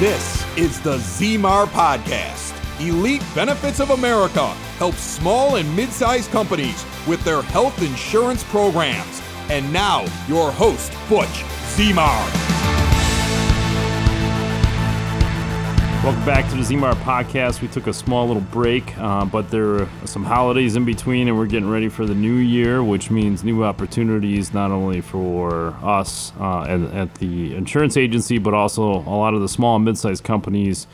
This is the ZMAR Podcast. Elite Benefits of America helps small and mid sized companies with their health insurance programs. And now, your host, Butch ZMAR. Welcome back to the ZMAR podcast. We took a small little break, uh, but there are some holidays in between, and we're getting ready for the new year, which means new opportunities not only for us uh, at, at, the insurance agency, but also a lot of the small and mid sized companies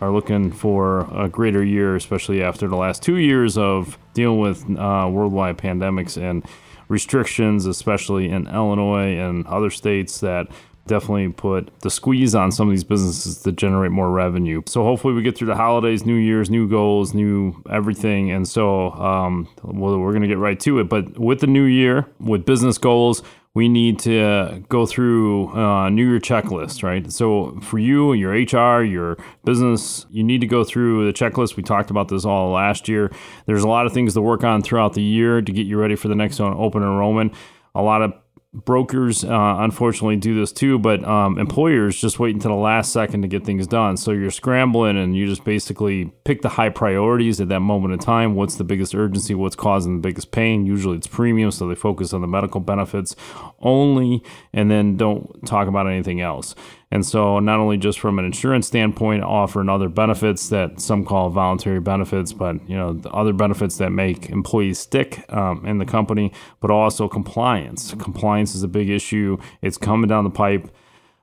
are looking for a greater year, especially after the last two years of dealing with uh, worldwide pandemics and restrictions, especially in Illinois and other states that definitely put the squeeze on some of these businesses to generate more revenue. So hopefully we get through the holidays, New Year's, new goals, new everything, and so um, well, we're going to get right to it. But with the new year, with business goals, we need to go through a uh, New Year checklist, right? So for you, your HR, your business, you need to go through the checklist. We talked about this all last year. There's a lot of things to work on throughout the year to get you ready for the next open enrollment. A lot of brokers uh, unfortunately do this too but um, employers just wait until the last second to get things done. So you're scrambling and you just basically pick the high priorities at that moment in time. What's the biggest urgency? What's causing the biggest pain? Usually it's premium so they focus on the medical benefits only and then don't talk about anything else and so, not only just from an insurance standpoint, offering other benefits that some call voluntary benefits, but you know the other benefits that make employees stick um, in the company, but also compliance. Compliance is a big issue. It's coming down the pipe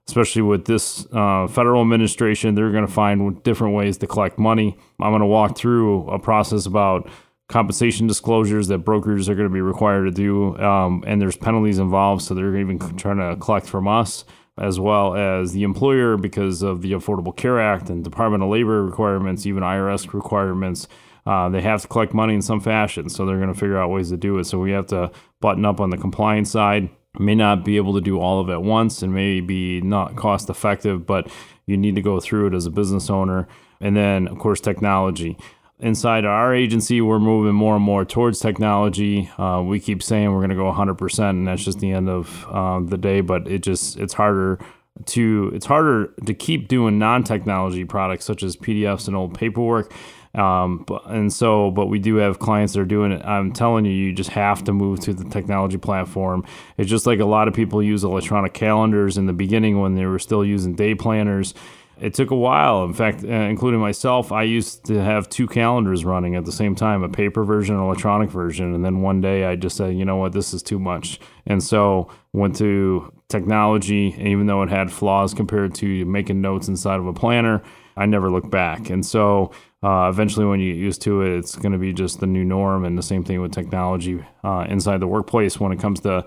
especially with this uh, federal administration, they're going to find different ways to collect money. I'm going to walk through a process about compensation disclosures that brokers are going to be required to do, um, and there's penalties involved, so they're even trying to collect from us as well as the employer because of the Affordable Care Act and Department of Labor requirements, even IRS requirements. Uh, they have to collect money in some fashion, so they're going to figure out ways to do it. So we have to button up on the compliance side. May not be able to do all of it at once and may be not cost effective, but you need to go through it as a business owner. And then, of course, technology inside our agency, we're moving more and more towards technology. Uh, we keep saying we're going to go 100%, and that's just the end of uh, the day. But it just it's harder to it's harder to keep doing non-technology products such as PDFs and old paperwork. Um, but, and so, but we do have clients that are doing it. I'm telling you, you just have to move to the technology platform. It's just like a lot of people use electronic calendars in the beginning when they were still using day planners it took a while. In fact, uh, including myself, I used to have two calendars running at the same time a paper version and electronic version. And then one day I just said, you know what, this is too much. And so went to technology, even though it had flaws compared to making notes inside of a planner, I never looked back. And so uh, eventually, when you get used to it, it's going to be just the new norm. And the same thing with technology uh, inside the workplace when it comes to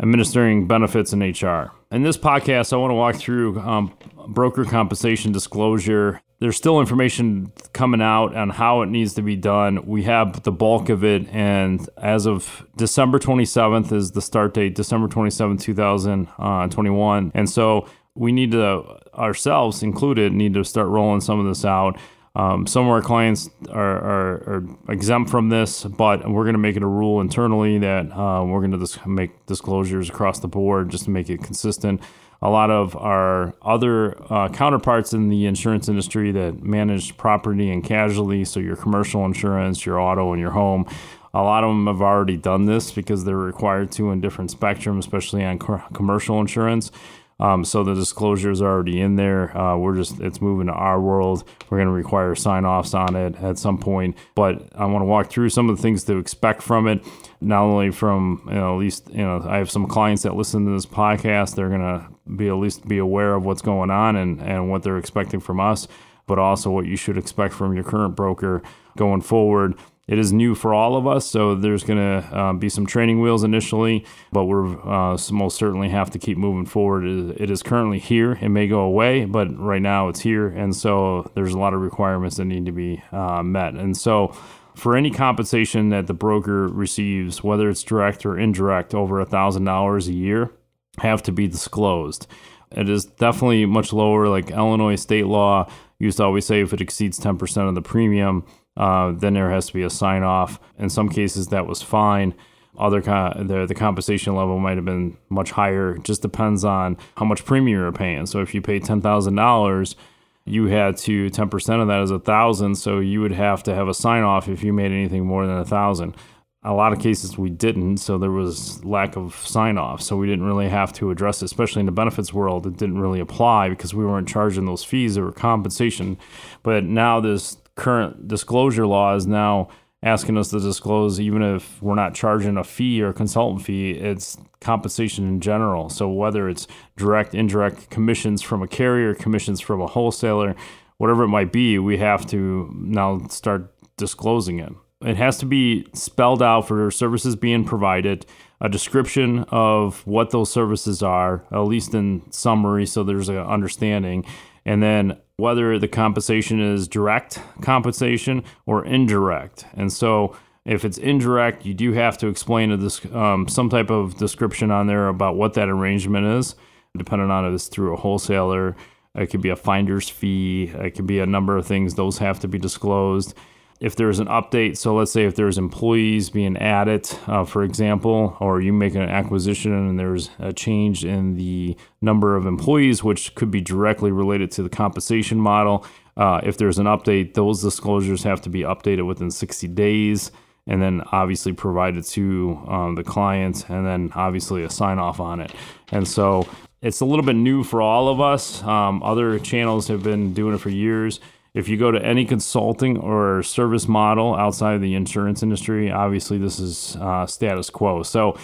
administering benefits in HR. In this podcast, I want to walk through um, broker compensation disclosure. There's still information coming out on how it needs to be done. We have the bulk of it, and as of December 27th is the start date, December 27th, 2021. And so we need to, ourselves included, need to start rolling some of this out. Um, some of our clients are, are, are, exempt from this, but we're going to make it a rule internally that uh, we're going to dis- make disclosures across the board just to make it consistent. A lot of our other uh, counterparts in the insurance industry that manage property and casualty, so your commercial insurance, your auto, and your home, a lot of them have already done this because they're required to in different spectrum, especially on co- commercial insurance. Um, so the disclosure is already in there. Uh, we're just it's moving to our world. We're going to require sign offs on it at some point. But I want to walk through some of the things to expect from it. Not only from you know at least you know I have some clients that listen to this podcast. They're going to be at least be aware of what's going on and and what they're expecting from us, but also what you should expect from your current broker going forward it is new for all of us, so there's going to uh, be some training wheels initially, but we're uh, most certainly have to keep moving forward. It is currently here. It may go away, but right now it's here, and so there's a lot of requirements that need to be uh, met. And so, for any compensation that the broker receives, whether it's direct or indirect, over a thousand dollars a year, have to be disclosed. It is definitely much lower. Like Illinois state law used to always say, if it exceeds 10% of the premium uh, then there has to be a sign off. In some cases, that was fine. Other the the compensation level might have been much higher. It just depends on how much premium you're paying. So if you pay ten thousand dollars you had to 10% of that is a thousand. So you would have to have a sign off if you made anything more than a thousand. A lot of cases we didn't, so there was lack of sign off. So we didn't really have to address it, especially in the benefits world. It didn't really apply because we weren't charging those fees or compensation. But now this current disclosure law is now asking us to disclose, even if we're not charging a fee or a consultant fee, it's compensation in general. So whether it's direct, indirect commissions from a carrier, commissions from a wholesaler, whatever it might be, we have to now start disclosing it. It has to be spelled out for services being provided, a description of what those services are, at least in summary, so there's an understanding, and then whether the compensation is direct compensation or indirect. And so if it's indirect, you do have to explain this, um, some type of description on there about what that arrangement is, depending on if it's through a wholesaler. It could be a finder's fee. It could be a number of things. Those have to be disclosed if there's an update, so let's say if there's employees being added, uh, for example, or you make an acquisition and there's a change in the number of employees, which could be directly related to the compensation model. Uh, if there's an update, those disclosures have to be updated within 60 days and then obviously provided to um, the client and then obviously a sign off on it. And so it's a little bit new for all of us. Um, other channels have been doing it for years if you go to any consulting or service model outside of the insurance industry, obviously this is uh, status quo. So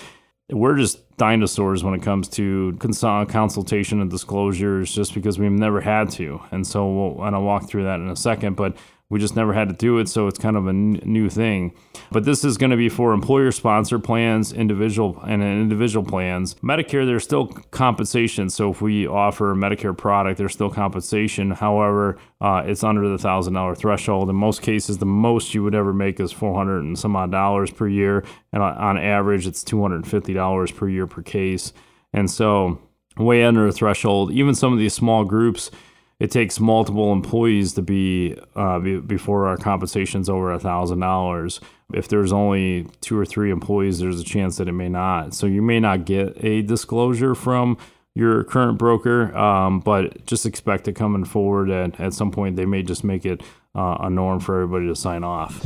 we're just dinosaurs when it comes to consultation and disclosures just because we've never had to. And so, we'll, and I'll walk through that in a second. But we just never had to do it, so it's kind of a n- new thing. But this is going to be for employer sponsored plans, individual and individual plans. Medicare, there's still compensation. So if we offer a Medicare product, there's still compensation. However, uh, it's under the thousand dollar threshold. In most cases, the most you would ever make is four hundred and some odd dollars per year, and on average, it's two hundred and fifty dollars per year per case. And so, way under the threshold. Even some of these small groups it takes multiple employees to be, uh, be before our compensation's over a thousand dollars. If there's only two or three employees, there's a chance that it may not. So you may not get a disclosure from your current broker, um, but just expect it coming forward. And at some point, they may just make it uh, a norm for everybody to sign off.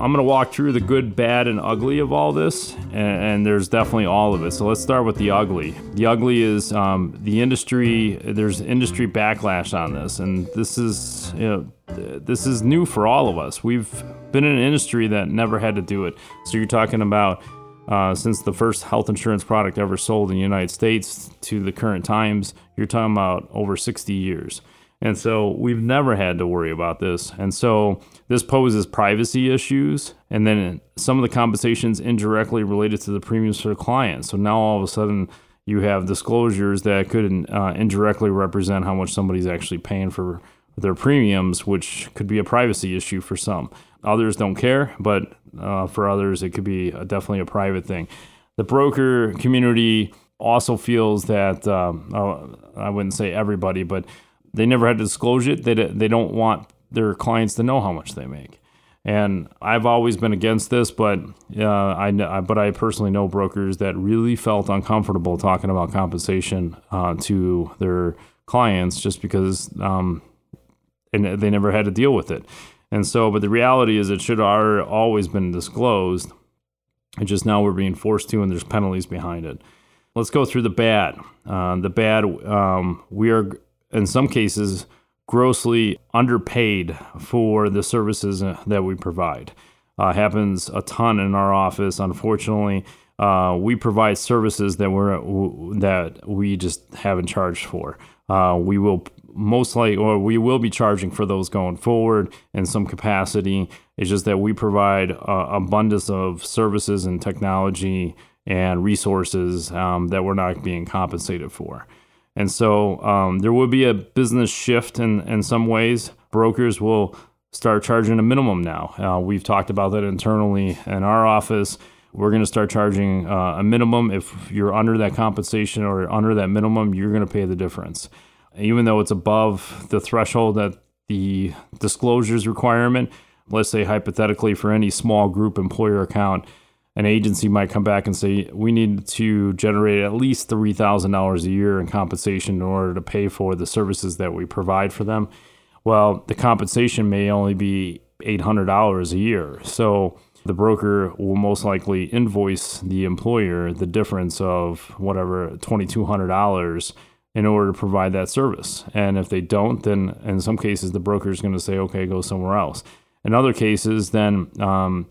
I'm to walk through the good, bad, and ugly of all this, and, and, there's definitely all of it. So let's start with the ugly. The ugly is um, the industry. There's industry backlash on this, and this is you know this is new for all of us. We've been in an industry that never had to do it. So you're talking about uh, since the first health insurance product ever sold in the United States to the current times, you're talking about over 60 years. And so we've never had to worry about this. And so this poses privacy issues. And then some of the compensations indirectly related to the premiums for the client. So now all of a sudden you have disclosures that could uh, indirectly represent how much somebody's actually paying for their premiums, which could be a privacy issue for some. Others don't care, but uh, for others, it could be a, definitely a private thing. The broker community also feels that, um, uh, I wouldn't say everybody, but they never had to disclose it. They, they don't want their clients to know how much they make. And I've always been against this, but uh, I, but I personally know brokers that really felt uncomfortable talking about compensation uh, to their clients just because um, and they never had to deal with it. And so, but the reality is, it should have always been disclosed. It's just now we're being forced to, and there's penalties behind it. Let's go through the bad. Uh, the bad, um, we are in some cases grossly underpaid for the services uh, that we provide. Uh, happens a ton in our office. Unfortunately, uh, we provide services that we're that we just haven't charged for. Uh, we will most likely, or we will be charging for those going forward in some capacity. It's just that we provide uh, abundance of services and technology and resources um, that we're not being compensated for. And so um, there will be a business shift in, in some ways. Brokers will start charging a minimum now. Uh, we've talked about that internally in our office. We're going to start charging uh, a minimum. If you're under that compensation or under that minimum, you're going to pay the difference. Even though it's above the threshold that the disclosures requirement, let's say hypothetically for any small group employer account, an agency might come back and say, we need to generate at least $3,000 a year in compensation in order to pay for the services that we provide for them. Well, the compensation may only be $800 a year. So the broker will most likely invoice the employer the difference of whatever $2,200 in order to provide that service. And if they don't, then in some cases, the broker is going to say, okay, go somewhere else. In other cases, then um,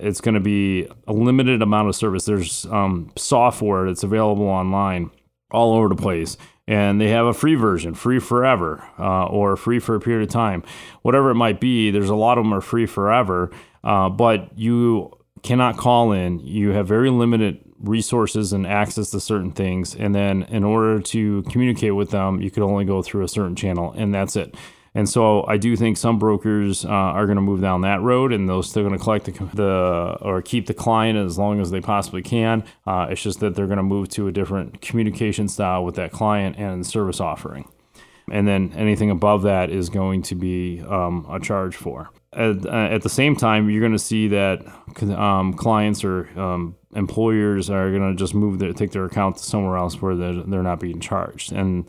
it's going to be a limited amount of service. There's um, software that's available online all over the place. And they have a free version, free forever, uh, or free for a period of time. Whatever it might be, there's a lot of them are free forever, uh, but you cannot call in. You have very limited resources and access to certain things. And then in order to communicate with them, you could only go through a certain channel, and that's it. And so I do think some brokers uh, are going to move down that road, and they're still going to collect the, the, or keep the client as long as they possibly can. Uh, it's just that they're going to move to a different communication style with that client and service offering. And then anything above that is going to be um, a charge for. At, uh, at, the same time, you're going to see that um, clients or um, employers are going to just move their take their account to somewhere else where they're, they're not being charged. And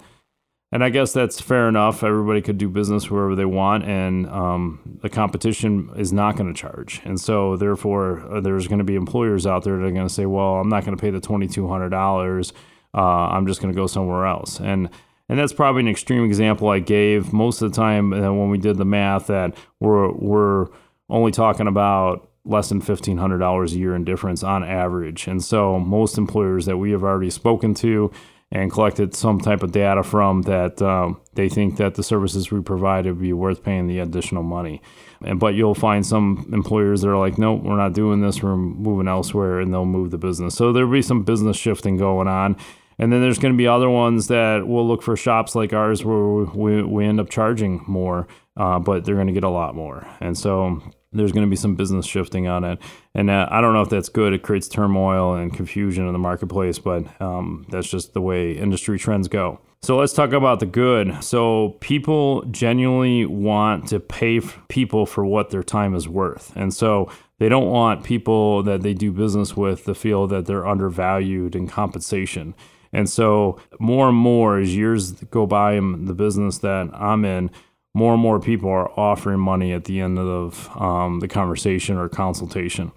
and I guess that's fair enough. Everybody could do business wherever they want, and um, the competition is not going to charge. And so, therefore, uh, there's going to be employers out there that are going to say, "Well, I'm not going to pay the twenty two hundred dollars. Uh, I'm just going to go somewhere else." And and that's probably an extreme example I gave. Most of the time, uh, when we did the math, that we're we're only talking about less than fifteen hundred dollars a year in difference on average. And so, most employers that we have already spoken to and collected some type of data from that um, they think that the services we provide would be worth paying the additional money. And but you'll find some employers that are like, nope, we're not doing this. We're moving elsewhere, and they'll move the business. So there'll be some business shifting going on. And then there's going to be other ones that will look for shops like ours where we, we end up charging more, uh, but they're going to get a lot more. And so there's going to be some business shifting on it. And uh, I don't know if that's good. It creates turmoil and confusion in the marketplace, but um, that's just the way industry trends go. So let's talk about the good. So people genuinely want to pay people for what their time is worth. And so they don't want people that they do business with to feel that they're undervalued in compensation. And so more and more as years go by in the business that I'm in, more and more people are offering money at the end of um, the conversation or consultation.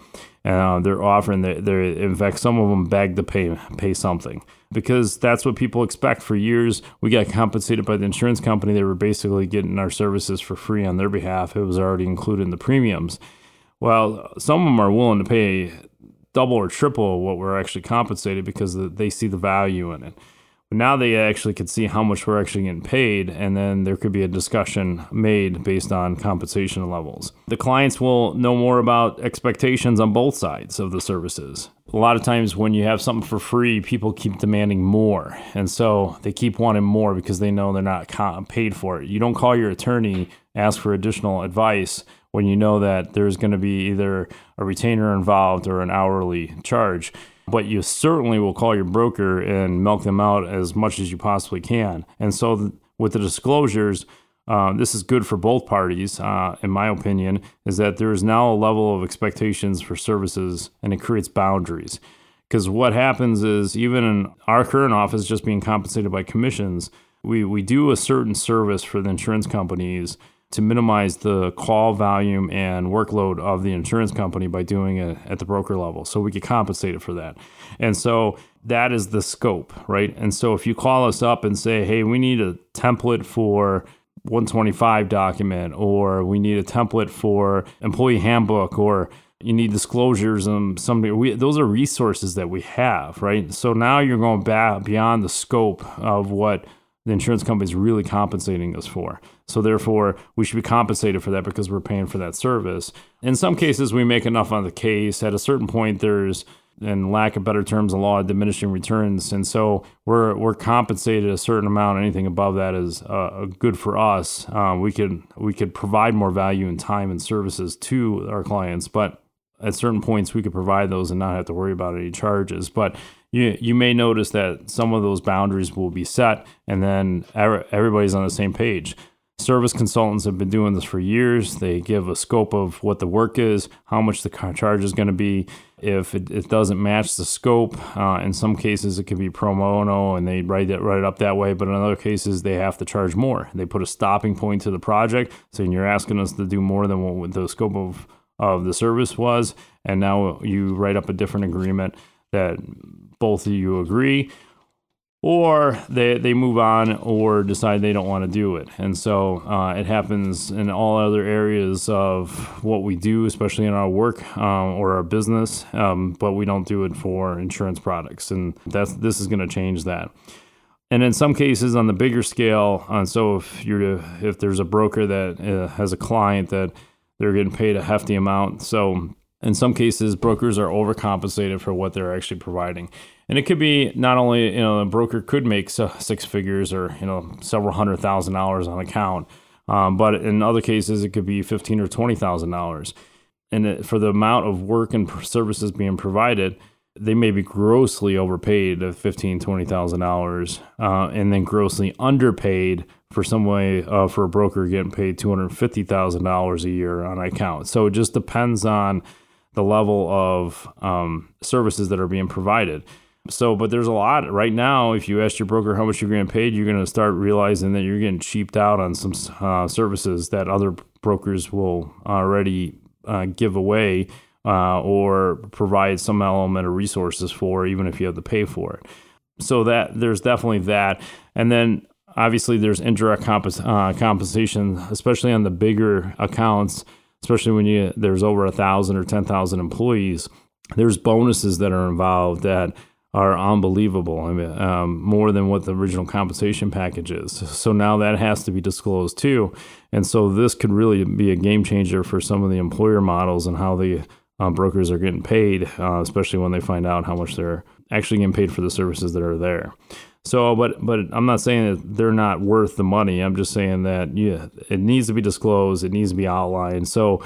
Uh, they're offering that they're in fact some of them beg to pay pay something because that's what people expect. For years, we got compensated by the insurance company. They were basically getting our services for free on their behalf. It was already included in the premiums. Well, some of them are willing to pay double or triple what we're actually compensated because they see the value in it now they actually could see how much we're actually getting paid, and then there could be a discussion made based on compensation levels. The clients will know more about expectations on both sides of the services. A lot of times, when you have something for free, people keep demanding more, and so they keep wanting more because they know they're not paid for it. You don't call your attorney, ask for additional advice when you know that there's going to be either a retainer involved or an hourly charge but you certainly will call your broker and milk them out as much as you possibly can. And so, th- with the disclosures, uh, this is good for both parties, uh, in my opinion, is that there is now a level of expectations for services and it creates boundaries. Because what happens is, even in our current office, just being compensated by commissions, we, we do a certain service for the insurance companies to minimize the call volume and workload of the insurance company by doing it at the broker level. So we get compensated for that. And so that is the scope, right? And so if you call us up and say, hey, we need a template for 125 document, or we need a template for employee handbook, or you need disclosures and something. We, those are resources that we have, right? So now you're going back beyond the scope of what the insurance company is really compensating us for. So therefore, we should be compensated for that because we're paying for that service. In some cases, we make enough on the case. At a certain point, there's in lack of better terms, a law of diminishing returns, and so we're we're compensated a certain amount. Anything above that is uh, good for us. Um, we could we could provide more value in time and services to our clients, but at certain points we could provide those and not have to worry about any charges. But you you may notice that some of those boundaries will be set, and then everybody's on the same page. Service consultants have been doing this for years. They give a scope of what the work is, how much the charge is going to be. If it, it, doesn't match the scope, uh, in some cases it can be pro bono and they write it, write it up that way. But in other cases, they have to charge more. They put a stopping point to the project, saying you're asking us to do more than what the scope of, of the service was. And now you write up a different agreement that both of you agree or they, they move on or decide they don't want to do it. And so uh, it happens in all other areas of what we do, especially in our work um, or our business, um, but we don't do it for insurance products. And that's this is going to change that. And in some cases, on the bigger scale, uh, so if you're if there's a broker that uh, has a client that they're getting paid a hefty amount, so in some cases, brokers are overcompensated for what they're actually providing. And it could be not only, you know, a broker could make six figures or, you know, several hundred thousand dollars on account, um, but in other cases, it could be fifteen or twenty thousand dollars. And it, for the amount of work and services being provided, they may be grossly overpaid at fifteen, twenty thousand uh, dollars, and then grossly underpaid for some way uh, for a broker getting paid two hundred fifty thousand dollars a year on account. So it just depends on the level of um, services that are being provided. So, but there's a lot right now. If you ask your broker how much you're getting paid, you're going to start realizing that you're getting cheaped out on some uh, services that other brokers will already uh, give away uh, or provide some element of resources for, even if you have to pay for it. So that there's definitely that, and then obviously there's indirect uh, compensation, especially on the bigger accounts, especially when you there's over a thousand or ten thousand employees. There's bonuses that are involved that are unbelievable. I mean, um, more than what the original compensation package is. So now that has to be disclosed too. And so this could really be a game changer for some of the employer models and how the uh, brokers are getting paid, uh, especially when they find out how much they're actually getting paid for the services that are there. So, but but I'm not saying that they're not worth the money. I'm just saying that yeah, it needs to be disclosed. It needs to be outlined. So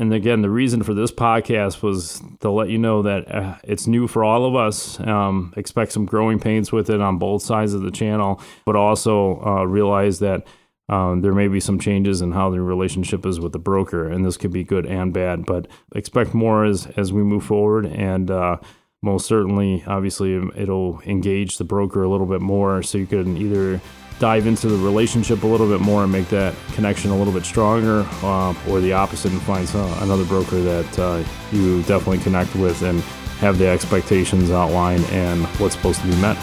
and again, the reason for this podcast was to let you know that uh, it's new for all of us. Um, expect some growing pains with it on both sides of the channel, but also uh, realize that um, there may be some changes in how the relationship is with the broker, and this could be good and bad. But expect more as as we move forward, and uh, most certainly, obviously, it'll engage the broker a little bit more, so you can either dive into the relationship a little bit more and make that connection a little bit stronger, uh, or the opposite and find some, another broker that uh, you definitely connect with and have the expectations outlined and what's supposed to be met.